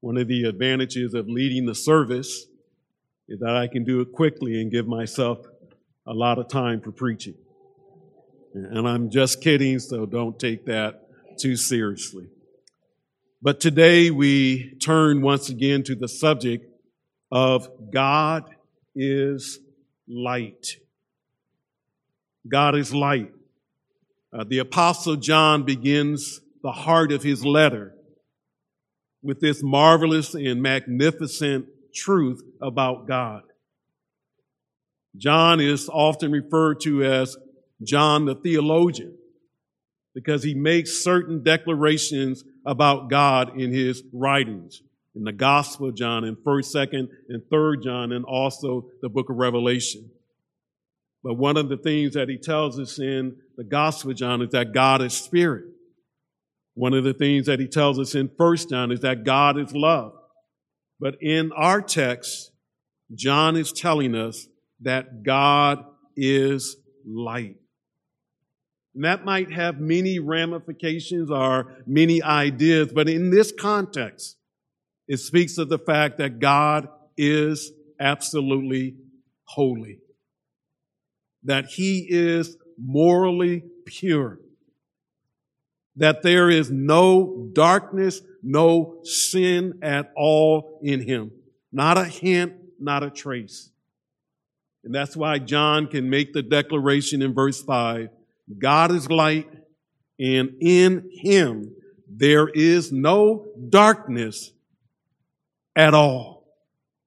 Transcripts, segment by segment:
One of the advantages of leading the service is that I can do it quickly and give myself a lot of time for preaching. And I'm just kidding, so don't take that too seriously. But today we turn once again to the subject of God is light. God is light. Uh, the apostle John begins the heart of his letter with this marvelous and magnificent truth about God. John is often referred to as John the theologian because he makes certain declarations about God in his writings in the Gospel of John, in 1st, 2nd, and 3rd John, and also the book of Revelation. But one of the things that he tells us in the Gospel of John is that God is spirit. One of the things that he tells us in 1st John is that God is love. But in our text, John is telling us that God is light. And that might have many ramifications or many ideas, but in this context, it speaks of the fact that God is absolutely holy. That he is morally pure. That there is no darkness, no sin at all in him. Not a hint, not a trace. And that's why John can make the declaration in verse 5 God is light, and in him there is no darkness at all.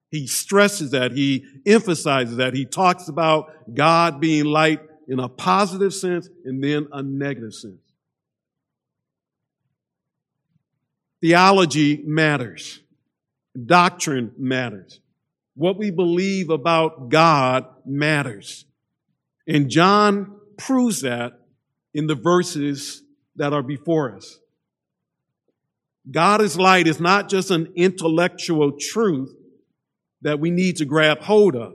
He stresses that. He emphasizes that. He talks about God being light in a positive sense and then a negative sense. Theology matters. Doctrine matters. What we believe about God matters. And John proves that in the verses that are before us. God is light is not just an intellectual truth that we need to grab hold of.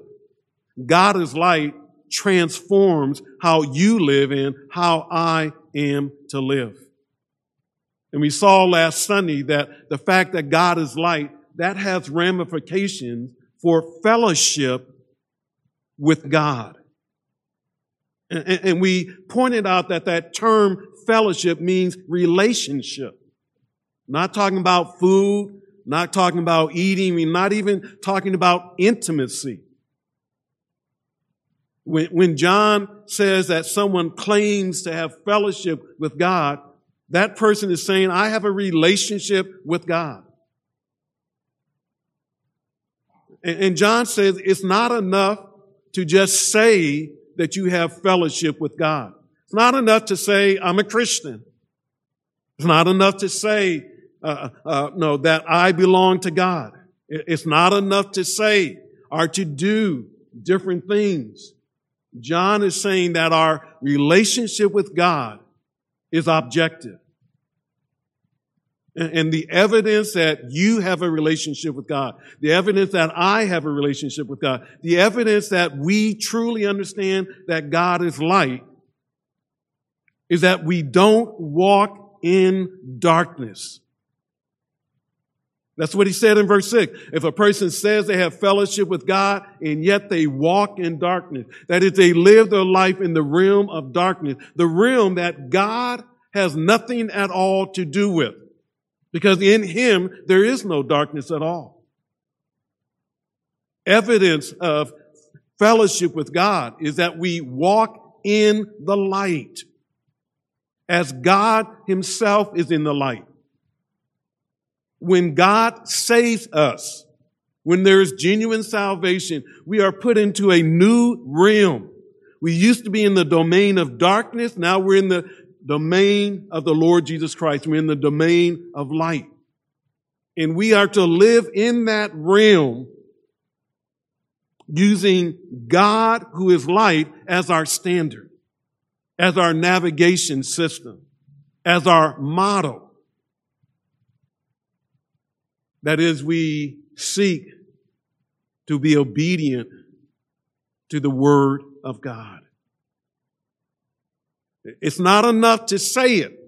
God is light transforms how you live and how I am to live. And we saw last Sunday that the fact that God is light, that has ramifications for fellowship with God. And, and we pointed out that that term fellowship means relationship. Not talking about food, not talking about eating, mean, not even talking about intimacy. When, when John says that someone claims to have fellowship with God, that person is saying, I have a relationship with God. And, John says it's not enough to just say that you have fellowship with God. It's not enough to say, I'm a Christian. It's not enough to say uh, uh, no, that I belong to God. It's not enough to say or to do different things. John is saying that our relationship with God is objective. And the evidence that you have a relationship with God, the evidence that I have a relationship with God, the evidence that we truly understand that God is light is that we don't walk in darkness. That's what he said in verse 6. If a person says they have fellowship with God and yet they walk in darkness, that is, they live their life in the realm of darkness, the realm that God has nothing at all to do with. Because in him, there is no darkness at all. Evidence of fellowship with God is that we walk in the light as God himself is in the light when God saves us, when there is genuine salvation, we are put into a new realm. We used to be in the domain of darkness. Now we're in the domain of the Lord Jesus Christ. We're in the domain of light. And we are to live in that realm using God who is light as our standard, as our navigation system, as our model. That is, we seek to be obedient to the Word of God. It's not enough to say it.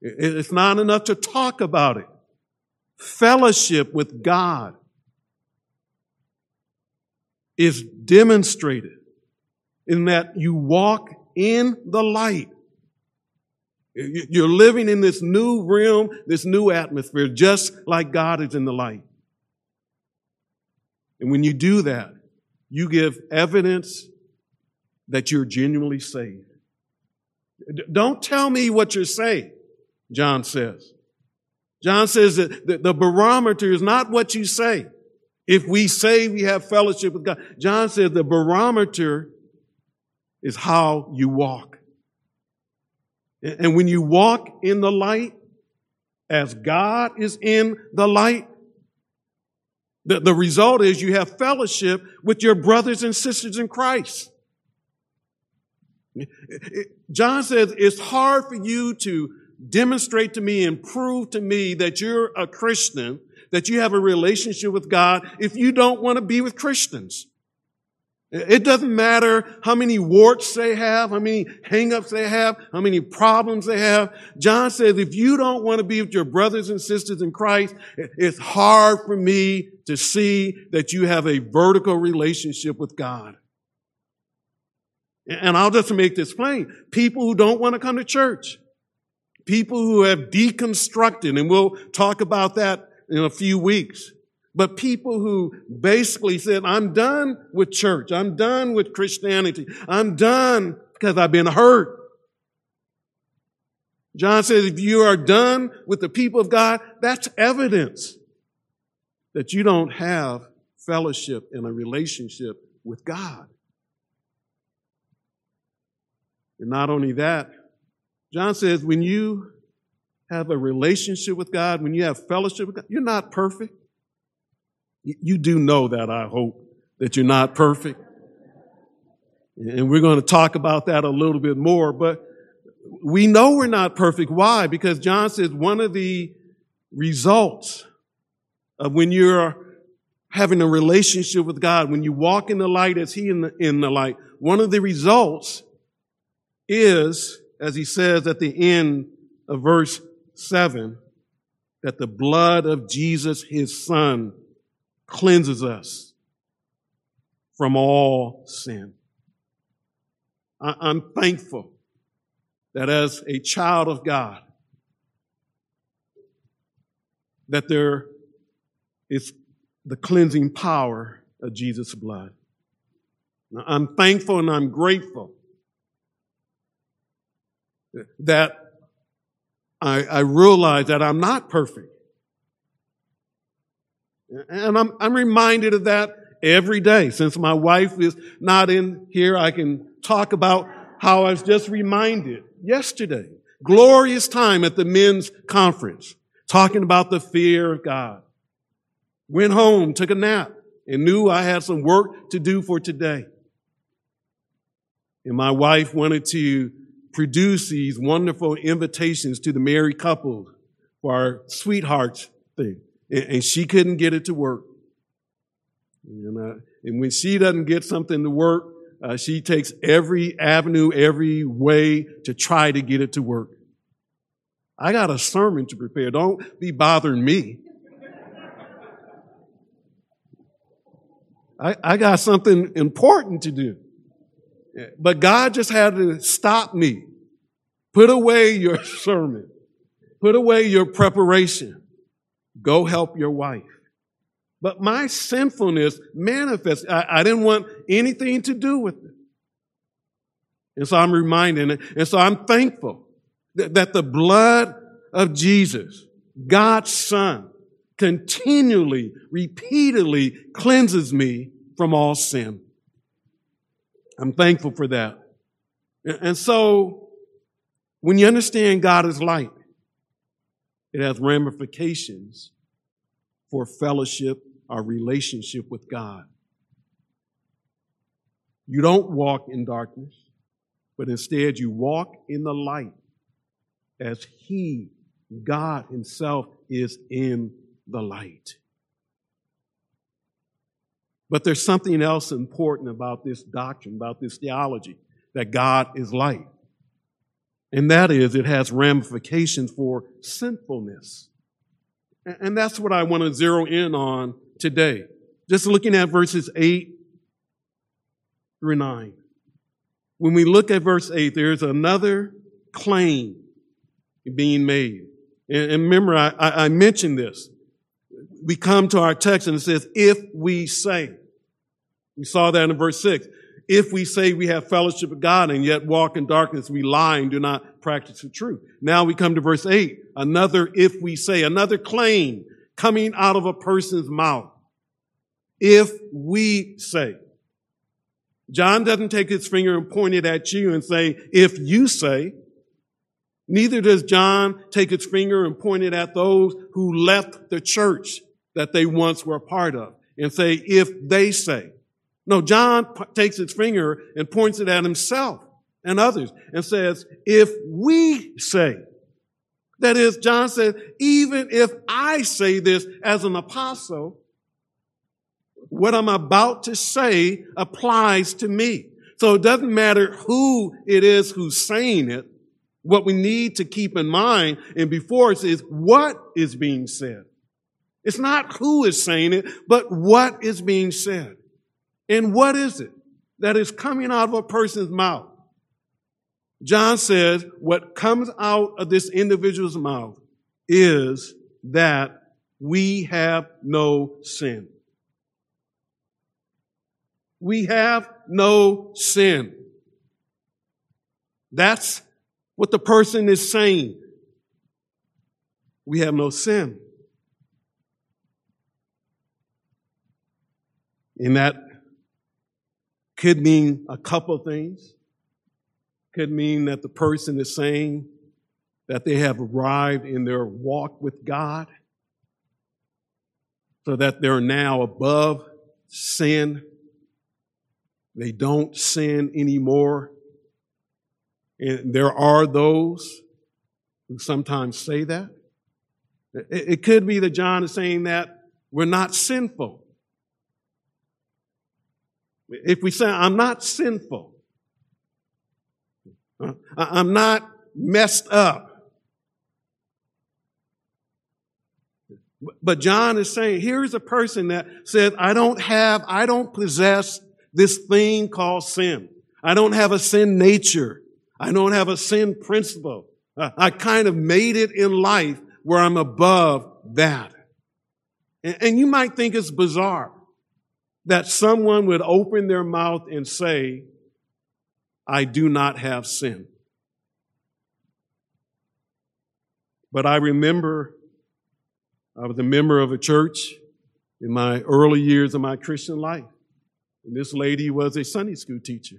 It's not enough to talk about it. fellowship with God is demonstrated in that you walk in the light. You're living in this new realm, this new atmosphere, just like God is in the light. And when you do that, you give evidence that you're genuinely saved. Don't tell me what you're saying, John says. John says that the barometer is not what you say. If we say we have fellowship with God, John says the barometer is how you walk. And when you walk in the light, as God is in the light, the, the result is you have fellowship with your brothers and sisters in Christ. John says it's hard for you to demonstrate to me and prove to me that you're a Christian, that you have a relationship with God if you don't want to be with Christians. It doesn't matter how many warts they have, how many hangups they have, how many problems they have. John says, if you don't want to be with your brothers and sisters in Christ, it's hard for me to see that you have a vertical relationship with God. And I'll just make this plain. People who don't want to come to church, people who have deconstructed, and we'll talk about that in a few weeks. But people who basically said, I'm done with church. I'm done with Christianity. I'm done because I've been hurt. John says, if you are done with the people of God, that's evidence that you don't have fellowship and a relationship with God. And not only that, John says, when you have a relationship with God, when you have fellowship with God, you're not perfect. You do know that, I hope, that you're not perfect. And we're going to talk about that a little bit more, but we know we're not perfect. Why? Because John says one of the results of when you're having a relationship with God, when you walk in the light as He in the, in the light, one of the results is, as He says at the end of verse 7, that the blood of Jesus, His Son, cleanses us from all sin. I'm thankful that as a child of God, that there is the cleansing power of Jesus' blood. Now, I'm thankful and I'm grateful that I, I realize that I'm not perfect. And I'm, I'm reminded of that every day. Since my wife is not in here, I can talk about how I was just reminded yesterday. Glorious time at the men's conference, talking about the fear of God. Went home, took a nap, and knew I had some work to do for today. And my wife wanted to produce these wonderful invitations to the married couples for our sweethearts thing and she couldn't get it to work. And, uh, and when she doesn't get something to work, uh, she takes every avenue, every way to try to get it to work. I got a sermon to prepare. Don't be bothering me. I, I got something important to do. But God just had to stop me. Put away your sermon. Put away your preparation. Go help your wife. But my sinfulness manifests. I, I didn't want anything to do with it. And so I'm reminding it. And so I'm thankful that, that the blood of Jesus, God's son, continually, repeatedly cleanses me from all sin. I'm thankful for that. And so when you understand God is light, it has ramifications for fellowship, our relationship with God. You don't walk in darkness, but instead you walk in the light as He, God Himself, is in the light. But there's something else important about this doctrine, about this theology, that God is light. And that is, it has ramifications for sinfulness. And that's what I want to zero in on today. Just looking at verses 8 through 9. When we look at verse 8, there's another claim being made. And, remember, I, I mentioned this. We come to our text and it says, if we say. We saw that in verse 6. If we say we have fellowship with God and yet walk in darkness, we lie and do not practice the truth. Now we come to verse 8. Another if we say, another claim coming out of a person's mouth. If we say. John doesn't take his finger and point it at you and say, if you say. Neither does John take his finger and point it at those who left the church that they once were a part of and say, if they say. No, John takes his finger and points it at himself and others and says, if we say, that is, John said, even if I say this as an apostle, what I'm about to say applies to me. So it doesn't matter who it is who's saying it. What we need to keep in mind and before us is what is being said. It's not who is saying it, but what is being said. And what is it that is coming out of a person's mouth? John says what comes out of this individual's mouth is that we have no sin. We have no sin. That's what the person is saying. We have no sin. And that could mean a couple of things. Could mean that the person is saying that they have arrived in their walk with God so that they're now above sin. They don't sin anymore. And there are those who sometimes say that. It could be that John is saying that we're not sinful. If we say, I'm not sinful, I'm not messed up. But John is saying, here's a person that says, I don't have, I don't possess this thing called sin. I don't have a sin nature. I don't have a sin principle. I kind of made it in life where I'm above that. And you might think it's bizarre that someone would open their mouth and say, I do not have sin. But I remember I was a member of a church in my early years of my Christian life. And this lady was a Sunday school teacher.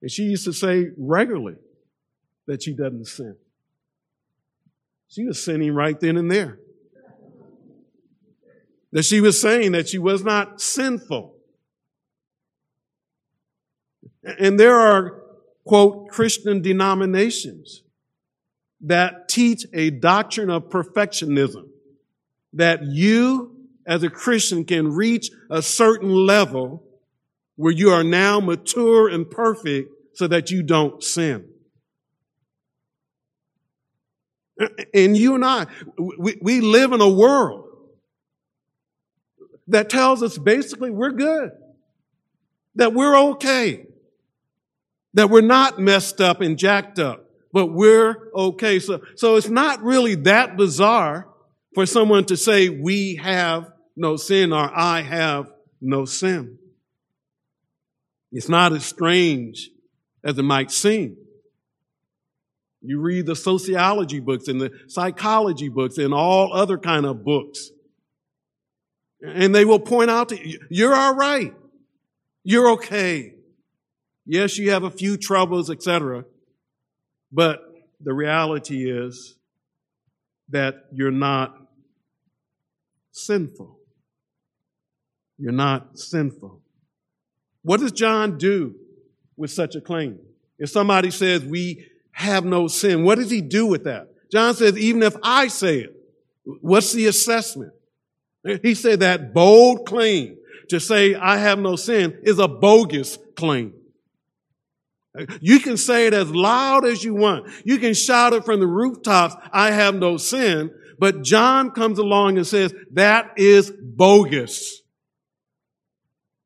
And she used to say regularly that she doesn't sin. She was sinning right then and there that she was saying that she was not sinful. And there are, quote, Christian denominations that teach a doctrine of perfectionism, that you as a Christian can reach a certain level where you are now mature and perfect so that you don't sin. And you and I, we, live in a world that tells us basically we're good, that we're okay, that we're not messed up and jacked up, but we're okay. So, so it's not really that bizarre for someone to say we have no sin or I have no sin. It's not as strange as it might seem. You read the sociology books and the psychology books and all other kind of books. And they will point out to you, you're all right. You're okay. Yes, you have a few troubles, etc. But the reality is that you're not sinful. You're not sinful. What does John do with such a claim? If somebody says we have no sin, what does he do with that? John says, even if I say it, what's the assessment? He said that bold claim to say, I have no sin is a bogus claim. You can say it as loud as you want. You can shout it from the rooftops, I have no sin. But John comes along and says, that is bogus.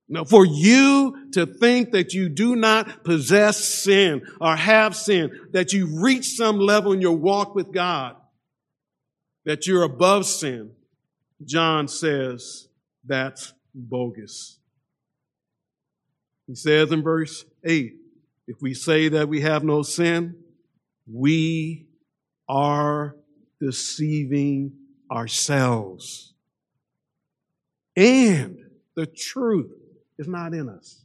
Now, for you to think that you do not possess sin or have sin, that you reach some level in your walk with God, that you're above sin, John says that's bogus. He says in verse 8, if we say that we have no sin, we are deceiving ourselves. And the truth is not in us.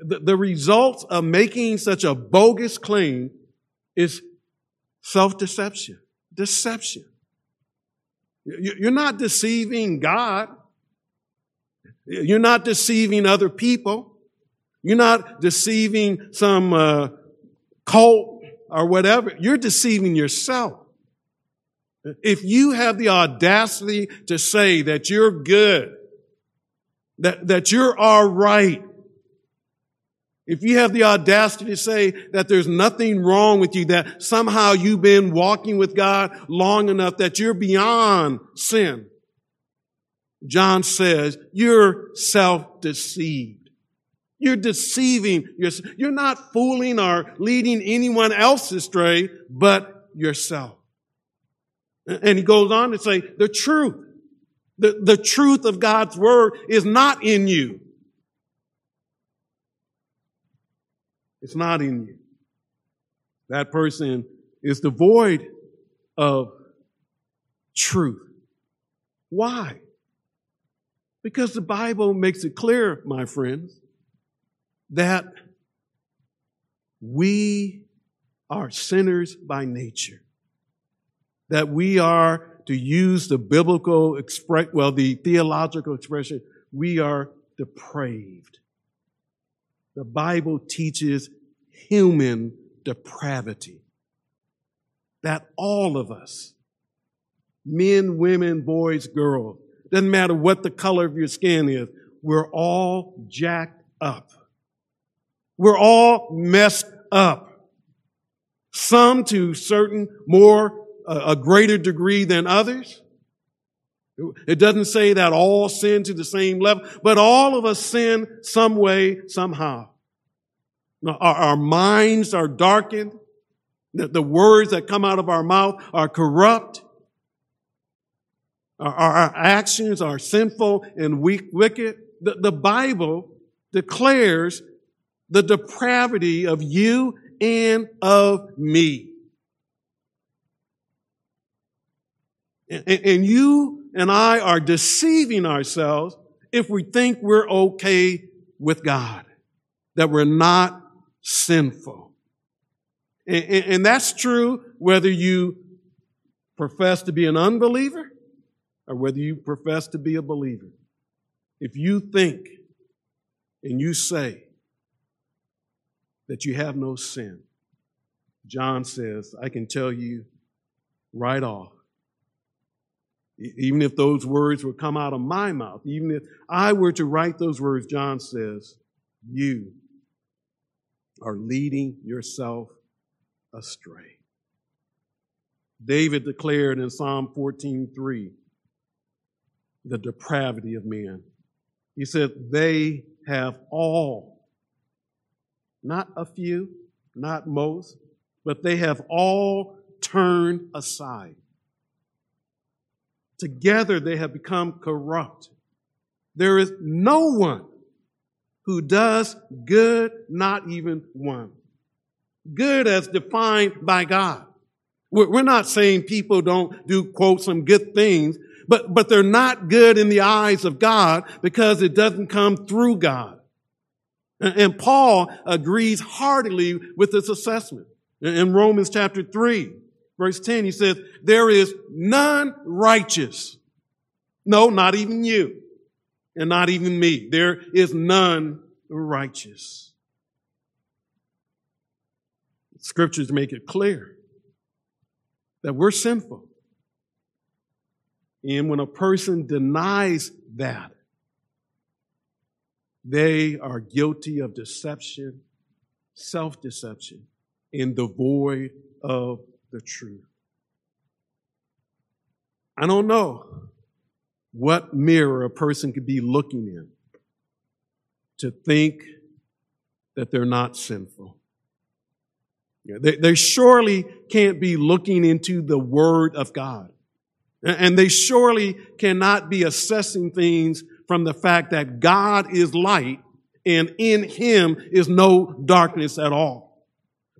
The, the result of making such a bogus claim is self deception, deception. You're not deceiving God. You're not deceiving other people. You're not deceiving some uh, cult or whatever. You're deceiving yourself. If you have the audacity to say that you're good, that, that you're all right, if you have the audacity to say that there's nothing wrong with you, that somehow you've been walking with God long enough that you're beyond sin, John says you're self-deceived. You're deceiving yourself. You're not fooling or leading anyone else astray but yourself. And he goes on to say the truth. The, the truth of God's word is not in you. It's not in you. That person is devoid of truth. Why? Because the Bible makes it clear, my friends, that we are sinners by nature that we are to use the biblical express, well, the theological expression, we are depraved. The Bible teaches human depravity. That all of us, men, women, boys, girls, doesn't matter what the color of your skin is, we're all jacked up. We're all messed up. Some to certain more uh, a greater degree than others. It doesn't say that all sin to the same level, but all of us sin some way, somehow. Our, our minds are darkened. The, the, words that come out of our mouth are corrupt. Our, our actions are sinful and weak, wicked. The, the Bible declares the depravity of you and of me. And you and I are deceiving ourselves if we think we're okay with God, that we're not sinful. And that's true whether you profess to be an unbeliever or whether you profess to be a believer. If you think and you say that you have no sin, John says, I can tell you right off even if those words would come out of my mouth, even if I were to write those words, John says, you are leading yourself astray. David declared in Psalm 14:3 the depravity of men. He said, They have all, not a few, not most, but they have all turned aside. Together they have become corrupt. There is no one who does good, not even one. Good as defined by God. We're not saying people don't do, quote, some good things, but, but they're not good in the eyes of God because it doesn't come through God. And Paul agrees heartily with this assessment. In Romans chapter 3, Verse 10, he says, there is none righteous. No, not even you. And not even me. There is none righteous. Scriptures make it clear that we're sinful. And when a person denies that, they are guilty of deception, self deception, and devoid of the truth. I don't know what mirror a person could be looking in to think that they're not sinful. They, they surely can't be looking into the Word of God. And they surely cannot be assessing things from the fact that God is light and in Him is no darkness at all.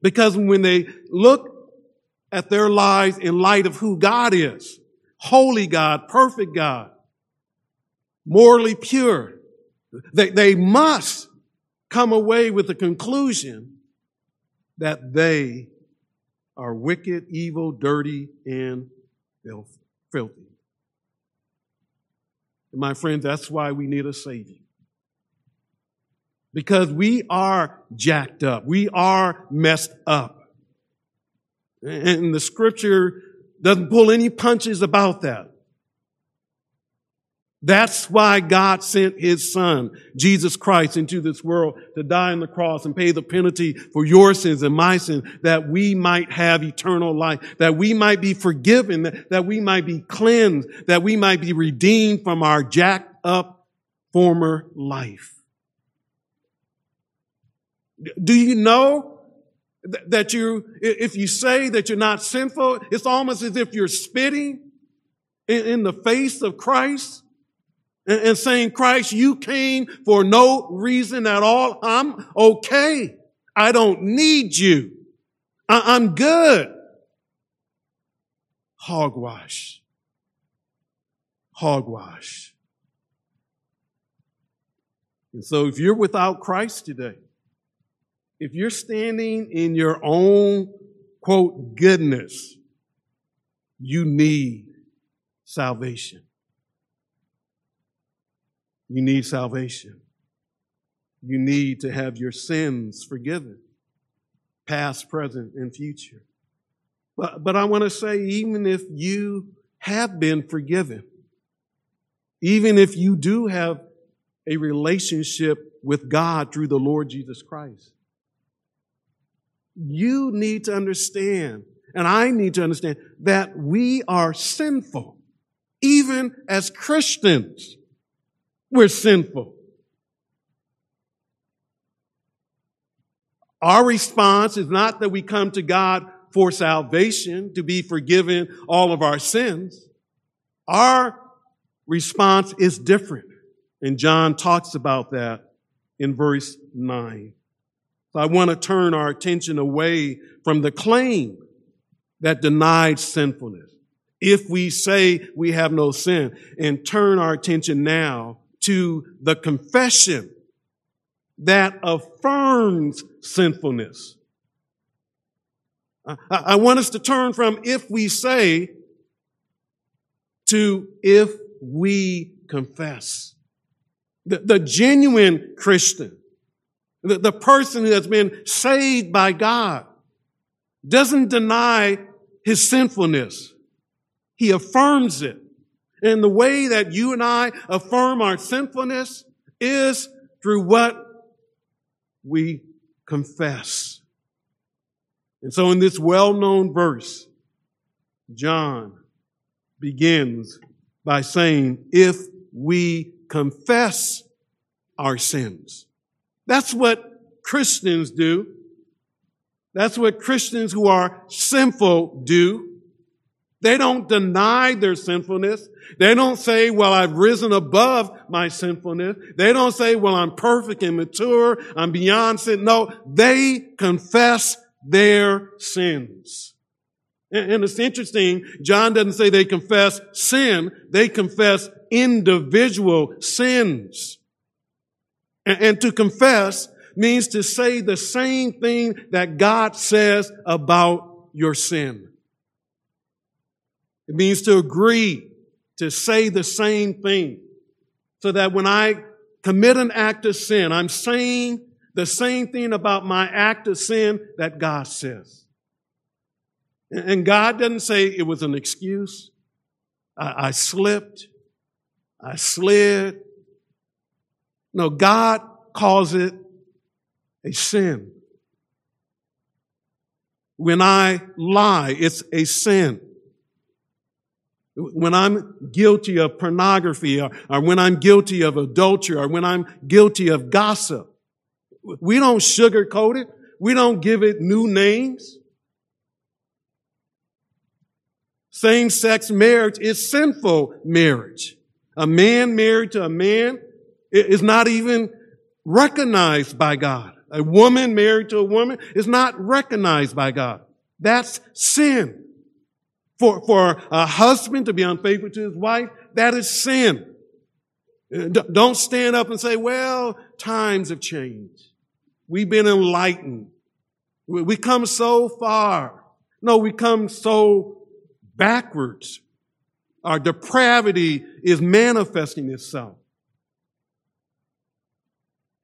Because when they look at their lives in light of who God is, holy God, perfect God, morally pure, they, they must come away with the conclusion that they are wicked, evil, dirty, and filthy. And my friends, that's why we need a Savior. Because we are jacked up. We are messed up. And the scripture doesn't pull any punches about that. That's why God sent his son, Jesus Christ, into this world to die on the cross and pay the penalty for your sins and my sins, that we might have eternal life, that we might be forgiven, that, that we might be cleansed, that we might be redeemed from our jacked up former life. Do you know that you, if you say that you're not sinful, it's almost as if you're spitting in the face of Christ? and, saying, Christ, you came for no reason at all. I'm okay. I don't need you. I, I'm good. Hogwash. Hogwash. And so if you're without Christ today, if you're standing in your own, quote, goodness, you need salvation. You need salvation. You need to have your sins forgiven, past, present, and future. But, but I want to say, even if you have been forgiven, even if you do have a relationship with God through the Lord Jesus Christ, you need to understand, and I need to understand, that we are sinful, even as Christians. We're sinful. Our response is not that we come to God for salvation, to be forgiven all of our sins. Our response is different. And John talks about that in verse 9. I want to turn our attention away from the claim that denied sinfulness. If we say we have no sin and turn our attention now to the confession that affirms sinfulness. I want us to turn from if we say to if we confess. The, the genuine Christian, the, the person who has been saved by God, doesn't deny his sinfulness. He affirms it. And the way that you and I affirm our sinfulness is through what we confess. And so in this well-known verse, John begins by saying, if we confess our sins. That's what Christians do. That's what Christians who are sinful do. They don't deny their sinfulness. They don't say, well, I've risen above my sinfulness. They don't say, well, I'm perfect and mature. I'm beyond sin. No, they confess their sins. And it's interesting, John doesn't say they confess sin, they confess individual sins. And to confess means to say the same thing that God says about your sin. It means to agree, to say the same thing. So that when I commit an act of sin, I'm saying the same thing about my act of sin that God says. And God doesn't say it was an excuse. I, I slipped. I slid. No, God calls it a sin. When I lie, it's a sin. When I'm guilty of pornography or, or, when I'm guilty of adultery or when I'm guilty of gossip, we don't sugarcoat it. We don't give it new names. Same sex marriage is sinful marriage. A man married to a man is not even recognized by God. A woman married to a woman is not recognized by God. That's sin. For, for a husband to be unfaithful to his wife, that is sin. Uh, don't stand up and say, well, times have changed. We've been enlightened. We come so far. No, we come so backwards. Our depravity is manifesting itself.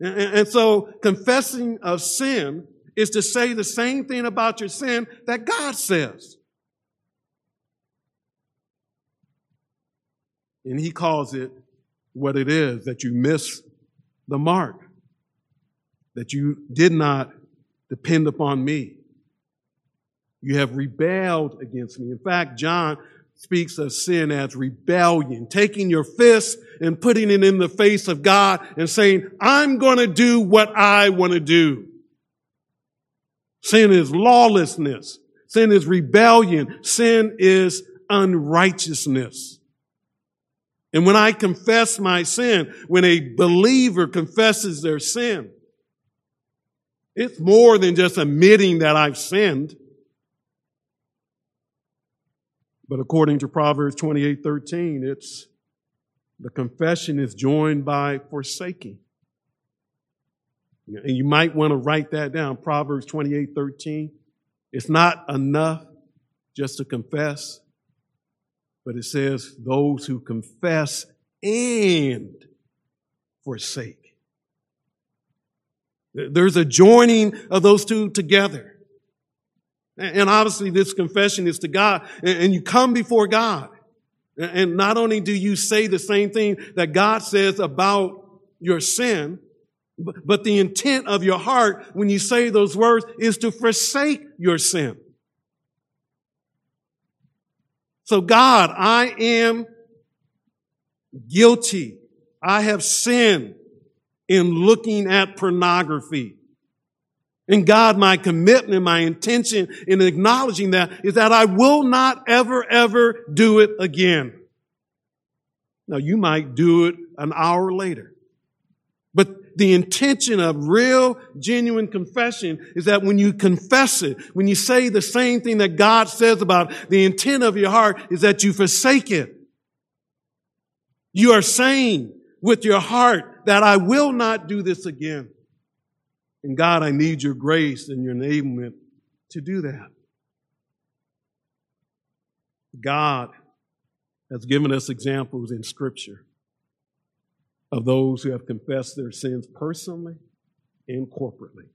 And, and so confessing of sin is to say the same thing about your sin that God says. And he calls it what it is that you miss the mark, that you did not depend upon me. You have rebelled against me. In fact, John speaks of sin as rebellion, taking your fist and putting it in the face of God and saying, I'm going to do what I want to do. Sin is lawlessness. Sin is rebellion. Sin is unrighteousness. And when I confess my sin, when a believer confesses their sin, it's more than just admitting that I've sinned. But according to Proverbs 28 13, it's the confession is joined by forsaking. And you might want to write that down. Proverbs 28 13. It's not enough just to confess, but it says those who confess and forsake. There's a joining of those two together. And obviously this confession is to God and you come before God. And not only do you say the same thing that God says about your sin, but the intent of your heart when you say those words is to forsake your sin. So God, I am guilty. I have sinned in looking at pornography. And God, my commitment, and my intention in acknowledging that is that I will not ever, ever do it again. Now you might do it an hour later. But the intention of real, genuine confession is that when you confess it, when you say the same thing that God says about it, the intent of your heart is that you forsake it. You are saying with your heart that I will not do this again. And God, I need your grace and your enablement to do that. God has given us examples in Scripture of those who have confessed their sins personally and corporately.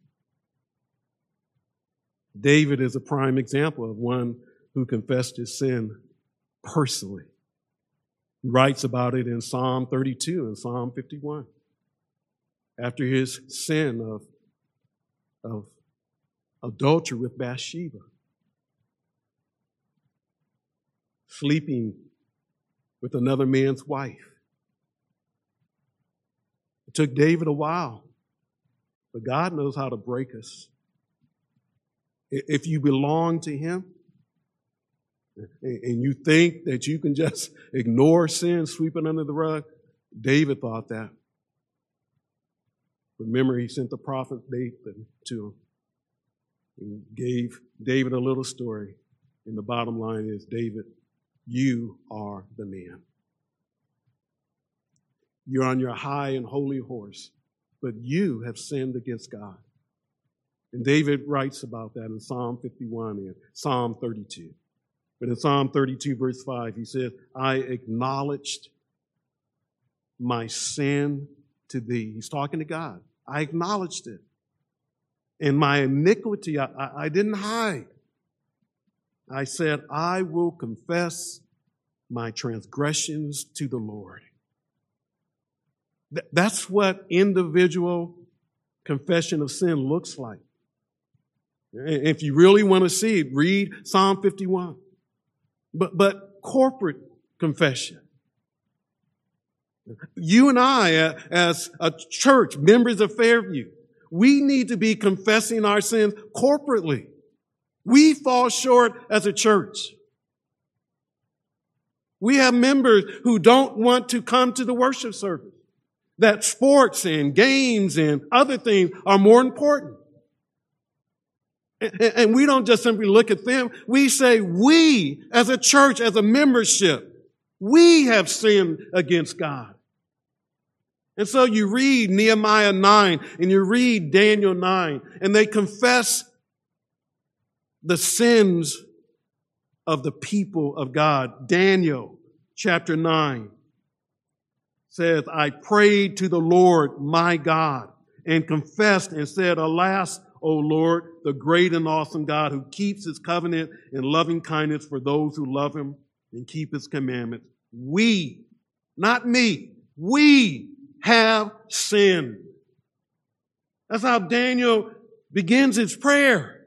David is a prime example of one who confessed his sin personally. He writes about it in Psalm 32 and Psalm 51. After his sin of of adultery with Bathsheba, sleeping with another man's wife. It took David a while, but God knows how to break us. If you belong to Him, and you think that you can just ignore sin, sweep it under the rug, David thought that. Remember, he sent the prophet Nathan to him and gave David a little story. And the bottom line is David, you are the man. You're on your high and holy horse, but you have sinned against God. And David writes about that in Psalm 51 and Psalm 32. But in Psalm 32, verse 5, he says, I acknowledged my sin to thee. He's talking to God. I acknowledged it. In my iniquity, I, I, I didn't hide. I said, I will confess my transgressions to the Lord. Th- that's what individual confession of sin looks like. If you really want to see it, read Psalm 51. But, but corporate confession. You and I, uh, as a church, members of Fairview, we need to be confessing our sins corporately. We fall short as a church. We have members who don't want to come to the worship service. That sports and games and other things are more important. And we don't just simply look at them. We say we as a church, as a membership, we have sinned against God. And so you read Nehemiah 9 and you read Daniel 9 and they confess the sins of the people of God. Daniel chapter 9 says, I prayed to the Lord my God and confessed and said, Alas, O Lord, the great and awesome God who keeps his covenant and loving kindness for those who love him and keep his commandments. We, not me, we have sinned. That's how Daniel begins his prayer.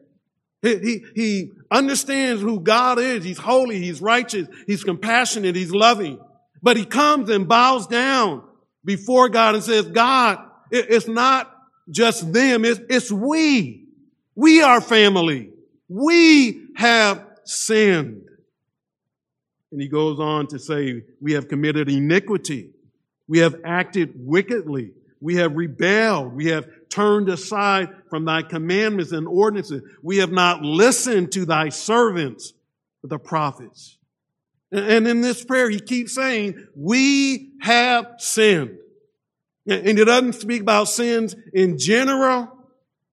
He, he, he understands who God is. He's holy. He's righteous. He's compassionate. He's loving. But he comes and bows down before God and says, God, it, it's not just them. It's, it's we. We are family. We have sinned. And he goes on to say, we have committed iniquity. We have acted wickedly. We have rebelled. We have turned aside from thy commandments and ordinances. We have not listened to thy servants, the prophets. And in this prayer, he keeps saying, we have sinned. And he doesn't speak about sins in general.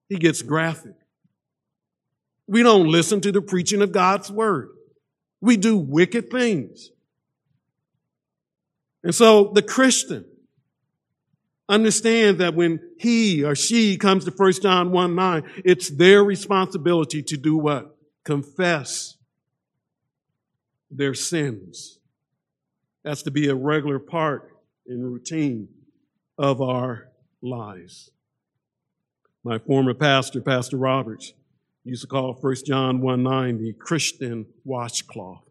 He gets graphic. We don't listen to the preaching of God's word. We do wicked things. And so the Christian understands that when he or she comes to 1 John 1 9, it's their responsibility to do what? Confess their sins. That's to be a regular part and routine of our lives. My former pastor, Pastor Roberts, used to call 1 John 1 9 the Christian washcloth.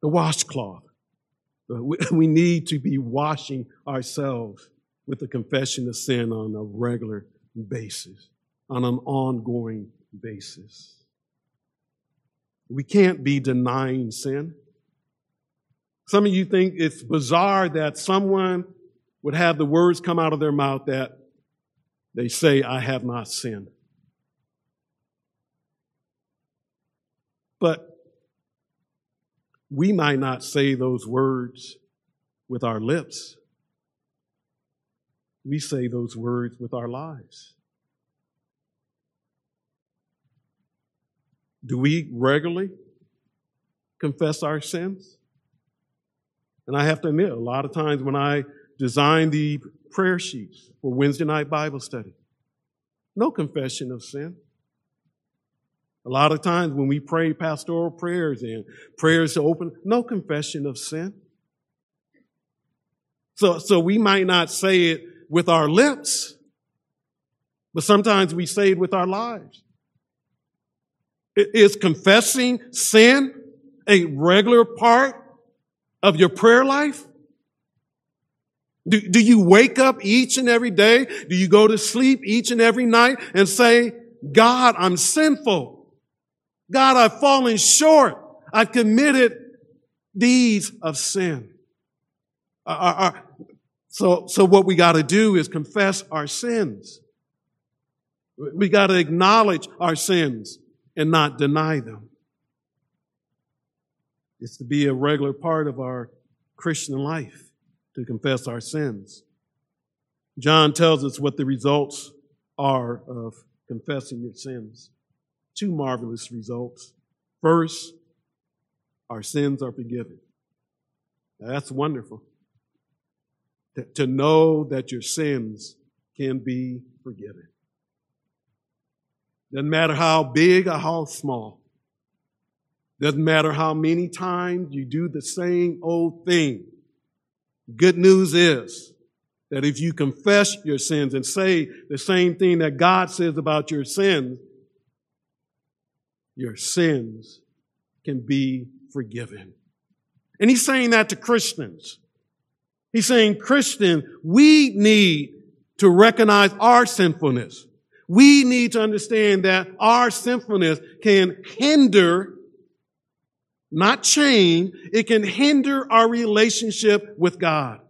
The washcloth. Uh, we need to be washing ourselves with the confession of sin on a regular basis, on an ongoing basis. We can't be denying sin. Some of you think it's bizarre that someone would have the words come out of their mouth that they say, I have not sinned. But we might not say those words with our lips. We say those words with our lives. Do we regularly confess our sins? And I have to admit, a lot of times when I design the prayer sheets for Wednesday night Bible study, no confession of sin. A lot of times when we pray pastoral prayers and prayers to open, no confession of sin. So, so we might not say it with our lips, but sometimes we say it with our lives. Is confessing sin a regular part of your prayer life? Do, do you wake up each and every day? Do you go to sleep each and every night and say, God, I'm sinful. God, I've fallen short. I've committed deeds of sin. so, so what we got to do is confess our sins. We got to acknowledge our sins and not deny them. It's to be a regular part of our Christian life to confess our sins. John tells us what the results are of confessing your sins two marvelous results. First, our sins are forgiven. Now, that's wonderful. To know that your sins can be forgiven. Doesn't matter how big or how small. Doesn't matter how many times you do the same old thing. Good news is that if you confess your sins and say the same thing that God says about your sins, your sins can be forgiven. And he's saying that to Christians. He's saying, Christian, we need to recognize our sinfulness. We need to understand that our sinfulness can hinder, not change, it can hinder our relationship with God.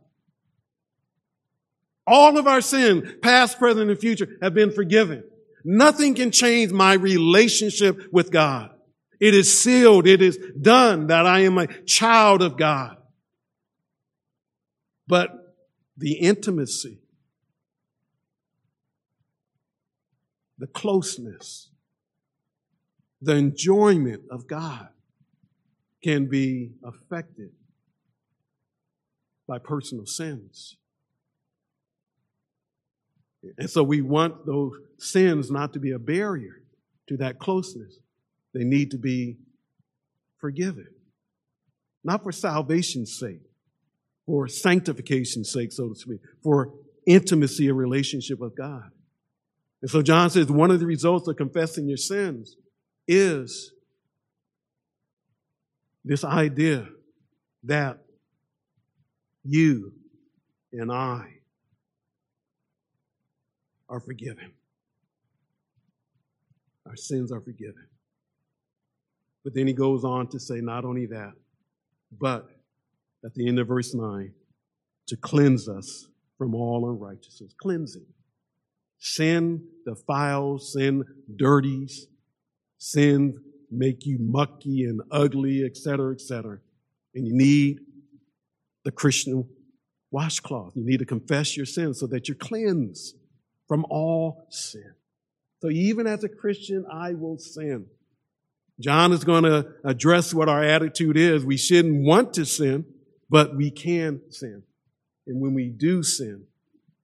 All of our sins, past, present, and future, have been forgiven. Nothing can change my relationship with God. It is sealed. It is done that I am a child of God. But the intimacy, the closeness, the enjoyment of God can be affected by personal sins. And so we want those sins not to be a barrier to that closeness. They need to be forgiven. Not for salvation's sake, for sanctification's sake, so to speak, for intimacy and relationship with God. And so John says one of the results of confessing your sins is this idea that you and I are forgiven. Our sins are forgiven. But then he goes on to say, not only that, but at the end of verse 9, to cleanse us from all unrighteousness. Cleansing. Sin defiles, sin dirties, sin make you mucky and ugly, etc., etc. And you need the Christian washcloth. You need to confess your sins so that you're cleansed from all sin. So even as a Christian, I will sin. John is going to address what our attitude is. We shouldn't want to sin, but we can sin. And when we do sin,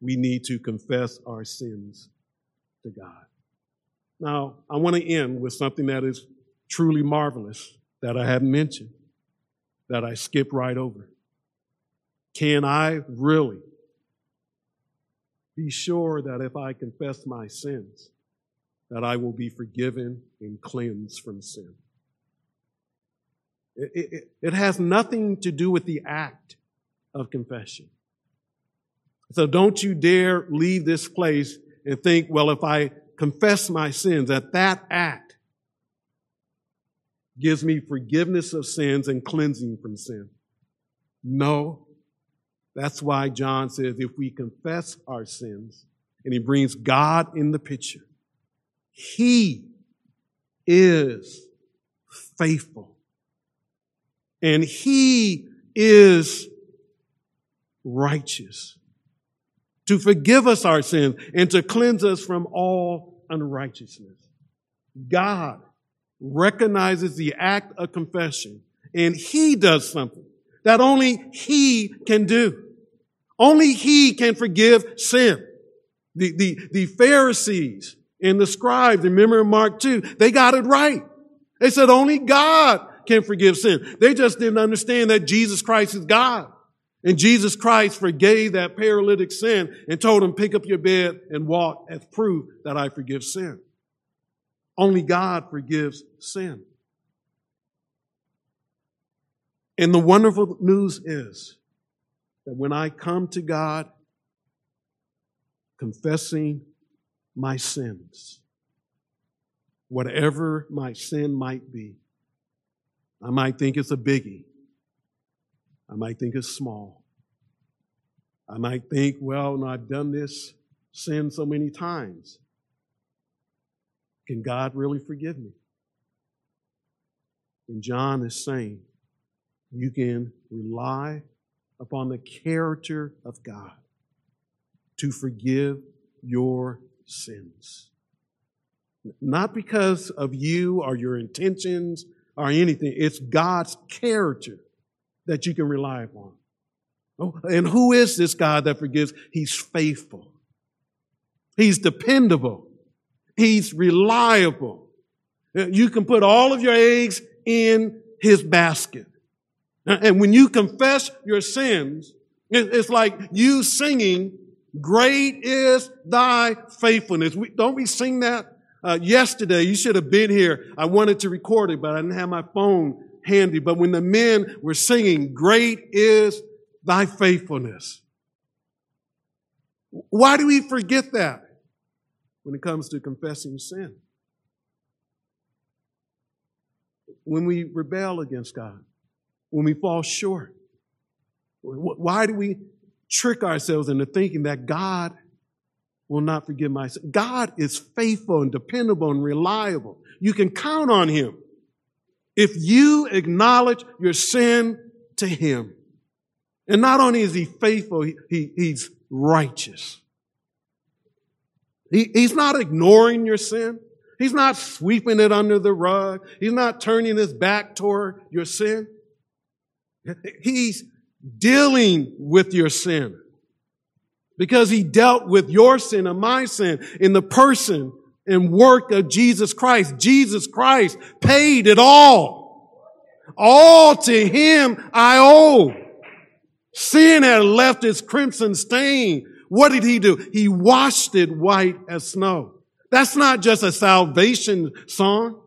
we need to confess our sins to God. Now, I want to end with something that is truly marvelous that I haven't mentioned, that I skipped right over. Can I really be sure that if I confess my sins, that I will be forgiven and cleansed from sin. It, it, it, has nothing to do with the act of confession. So don't you dare leave this place and think, well, if I confess my sins, that that act gives me forgiveness of sins and cleansing from sin. No, that's why John says if we confess our sins, and he brings God in the picture, he is faithful. And he is righteous to forgive us our sins and to cleanse us from all unrighteousness. God recognizes the act of confession and he does something that only He can do. Only He can forgive sin. The, the, the Pharisees and the scribes, remember in Mark 2, they got it right. They said only God can forgive sin. They just didn't understand that Jesus Christ is God. And Jesus Christ forgave that paralytic sin and told him, pick up your bed and walk as proof that I forgive sin. Only God forgives sin. And the wonderful news is that when I come to God confessing my sins, whatever my sin might be, I might think it's a biggie. I might think it's small. I might think, well, no, I've done this sin so many times. Can God really forgive me? And John is saying, you can rely upon the character of God to forgive your sins. Not because of you or your intentions or anything. It's God's character that you can rely upon. Oh, and who is this God that forgives? He's faithful. He's dependable. He's reliable. You can put all of your eggs in his basket. And when you confess your sins, it's like you singing, Great is thy faithfulness. We, don't we sing that Uh, yesterday, you should have been here. I wanted to record it, but I didn't have my phone handy. But when the men were singing, Great is thy faithfulness. Why do we forget that when it comes to confessing sin? When we rebel against God, when we fall short, why do we trick ourselves into thinking that God will not forgive my sin? God is faithful and dependable and reliable. You can count on Him if you acknowledge your sin to Him. And not only is He faithful, he, he He's righteous. He, he's not ignoring your sin. He's not sweeping it under the rug. He's not turning his back toward your sin. He's dealing with your sin because he dealt with your sin and my sin in the person and work of Jesus Christ. Jesus Christ paid it all. All to him I owe. Sin had left its crimson stain. What did he do? He washed it white as snow. That's not just a salvation song.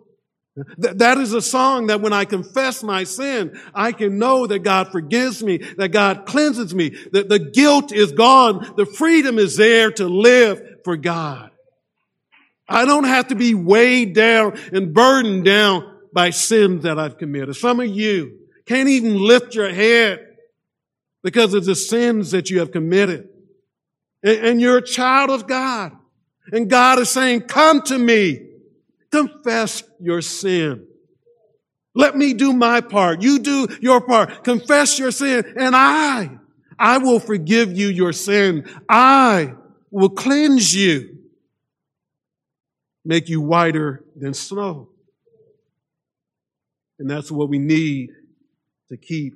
Th- that is a song that when I confess my sin, I can know that God forgives me, that God cleanses me, that the guilt is gone, the freedom is there to live for God. I don't have to be weighed down and burdened down by sins that I've committed. Some of you can't even lift your head because of the sins that you have committed. And you're a child of God. And God is saying, come to me. Confess your sin. Let me do my part. You do your part. Confess your sin and I, I will forgive you your sin. I will cleanse you. Make you whiter than snow. And that's what we need to keep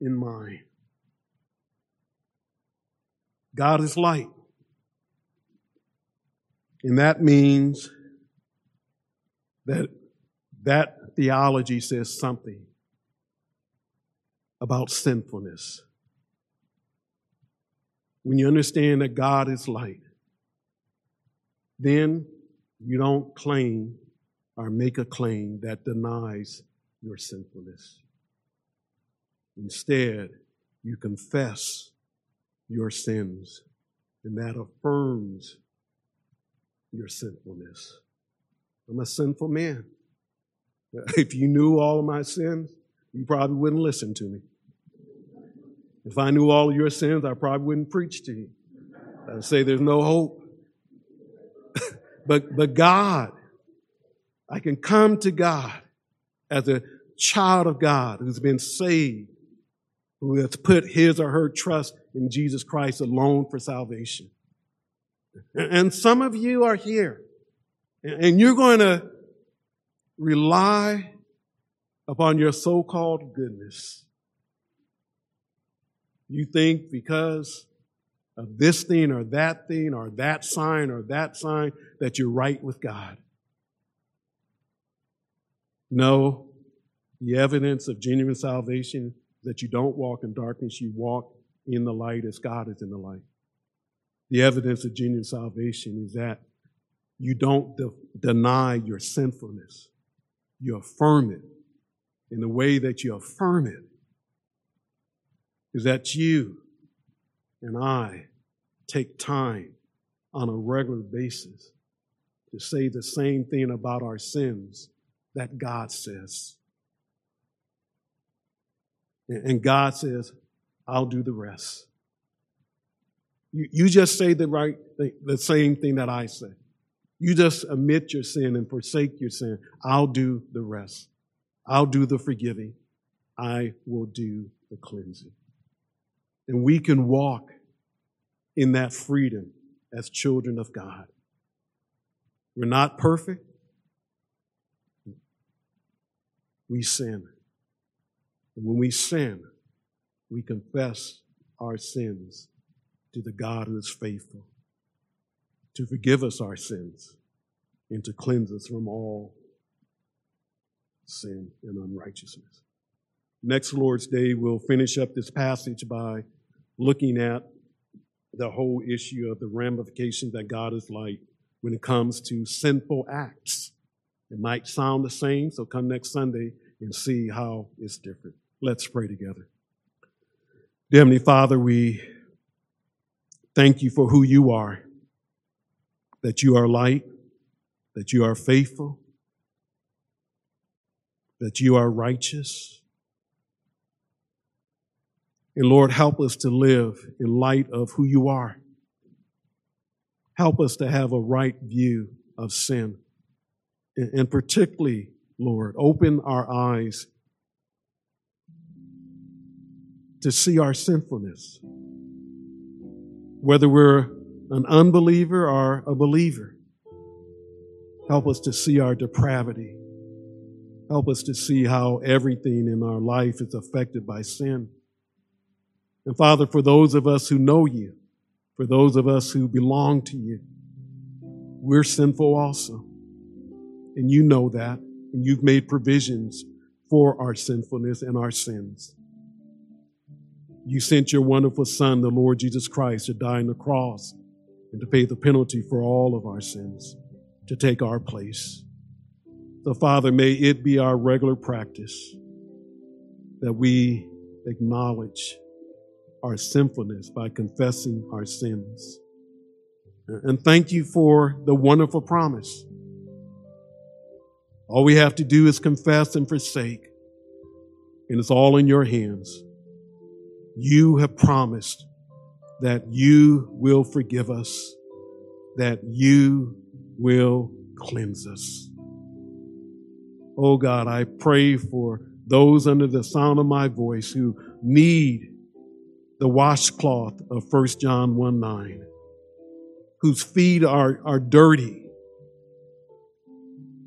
in mind. God is light. And that means that that theology says something about sinfulness. When you understand that God is light, then you don't claim or make a claim that denies your sinfulness. Instead, you confess your sins, and that affirms your sinfulness. I'm a sinful man. If you knew all of my sins, you probably wouldn't listen to me. If I knew all of your sins, I probably wouldn't preach to you. I'd say there's no hope. but, but God, I can come to God as a child of God who's been saved, who has put his or her trust in Jesus Christ alone for salvation. And some of you are here and you're going to rely upon your so-called goodness. You think because of this thing or that thing or that sign or that sign that you're right with God. No, the evidence of genuine salvation that you don't walk in darkness, you walk in the light as God is in the light. The evidence of genuine salvation is that you don't de- deny your sinfulness. You affirm it. In the way that you affirm it is that you and I take time on a regular basis to say the same thing about our sins that God says. And God says, I'll do the rest. You, you just say the right thing, the same thing that I say. You just admit your sin and forsake your sin. I'll do the rest. I'll do the forgiving. I will do the cleansing. And we can walk in that freedom as children of God. We're not perfect. We sin. And when we sin, we confess our sins to the God who is faithful to forgive us our sins and to cleanse us from all sin and unrighteousness. Next Lord's Day, we'll finish up this passage by looking at the whole issue of the ramifications that God is like when it comes to sinful acts. It might sound the same, so come next Sunday and see how it's different. Let's pray together. Dear Heavenly Father, we thank you for who you are, that you are light, that you are faithful, that you are righteous. And Lord, help us to live in light of who you are. Help us to have a right view of sin. And particularly, Lord, open our eyes to see our sinfulness. Whether we're an unbeliever or a believer, help us to see our depravity. Help us to see how everything in our life is affected by sin. And Father, for those of us who know you, for those of us who belong to you, we're sinful also. And you know that. And you've made provisions for our sinfulness and our sins. You sent your wonderful Son, the Lord Jesus Christ, to die on the cross and to pay the penalty for all of our sins, to take our place. So, Father, may it be our regular practice that we acknowledge our sinfulness by confessing our sins. And thank you for the wonderful promise. All we have to do is confess and forsake, and it's all in your hands. You have promised that you will forgive us, that you will cleanse us. Oh God, I pray for those under the sound of my voice who need the washcloth of 1 John 1 9, whose feet are, are dirty,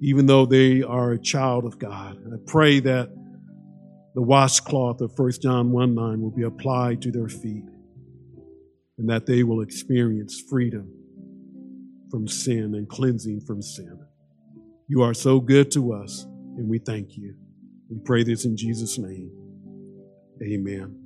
even though they are a child of God. I pray that the washcloth of 1 John 1 9 will be applied to their feet and that they will experience freedom from sin and cleansing from sin. You are so good to us, and we thank you. We pray this in Jesus' name. Amen.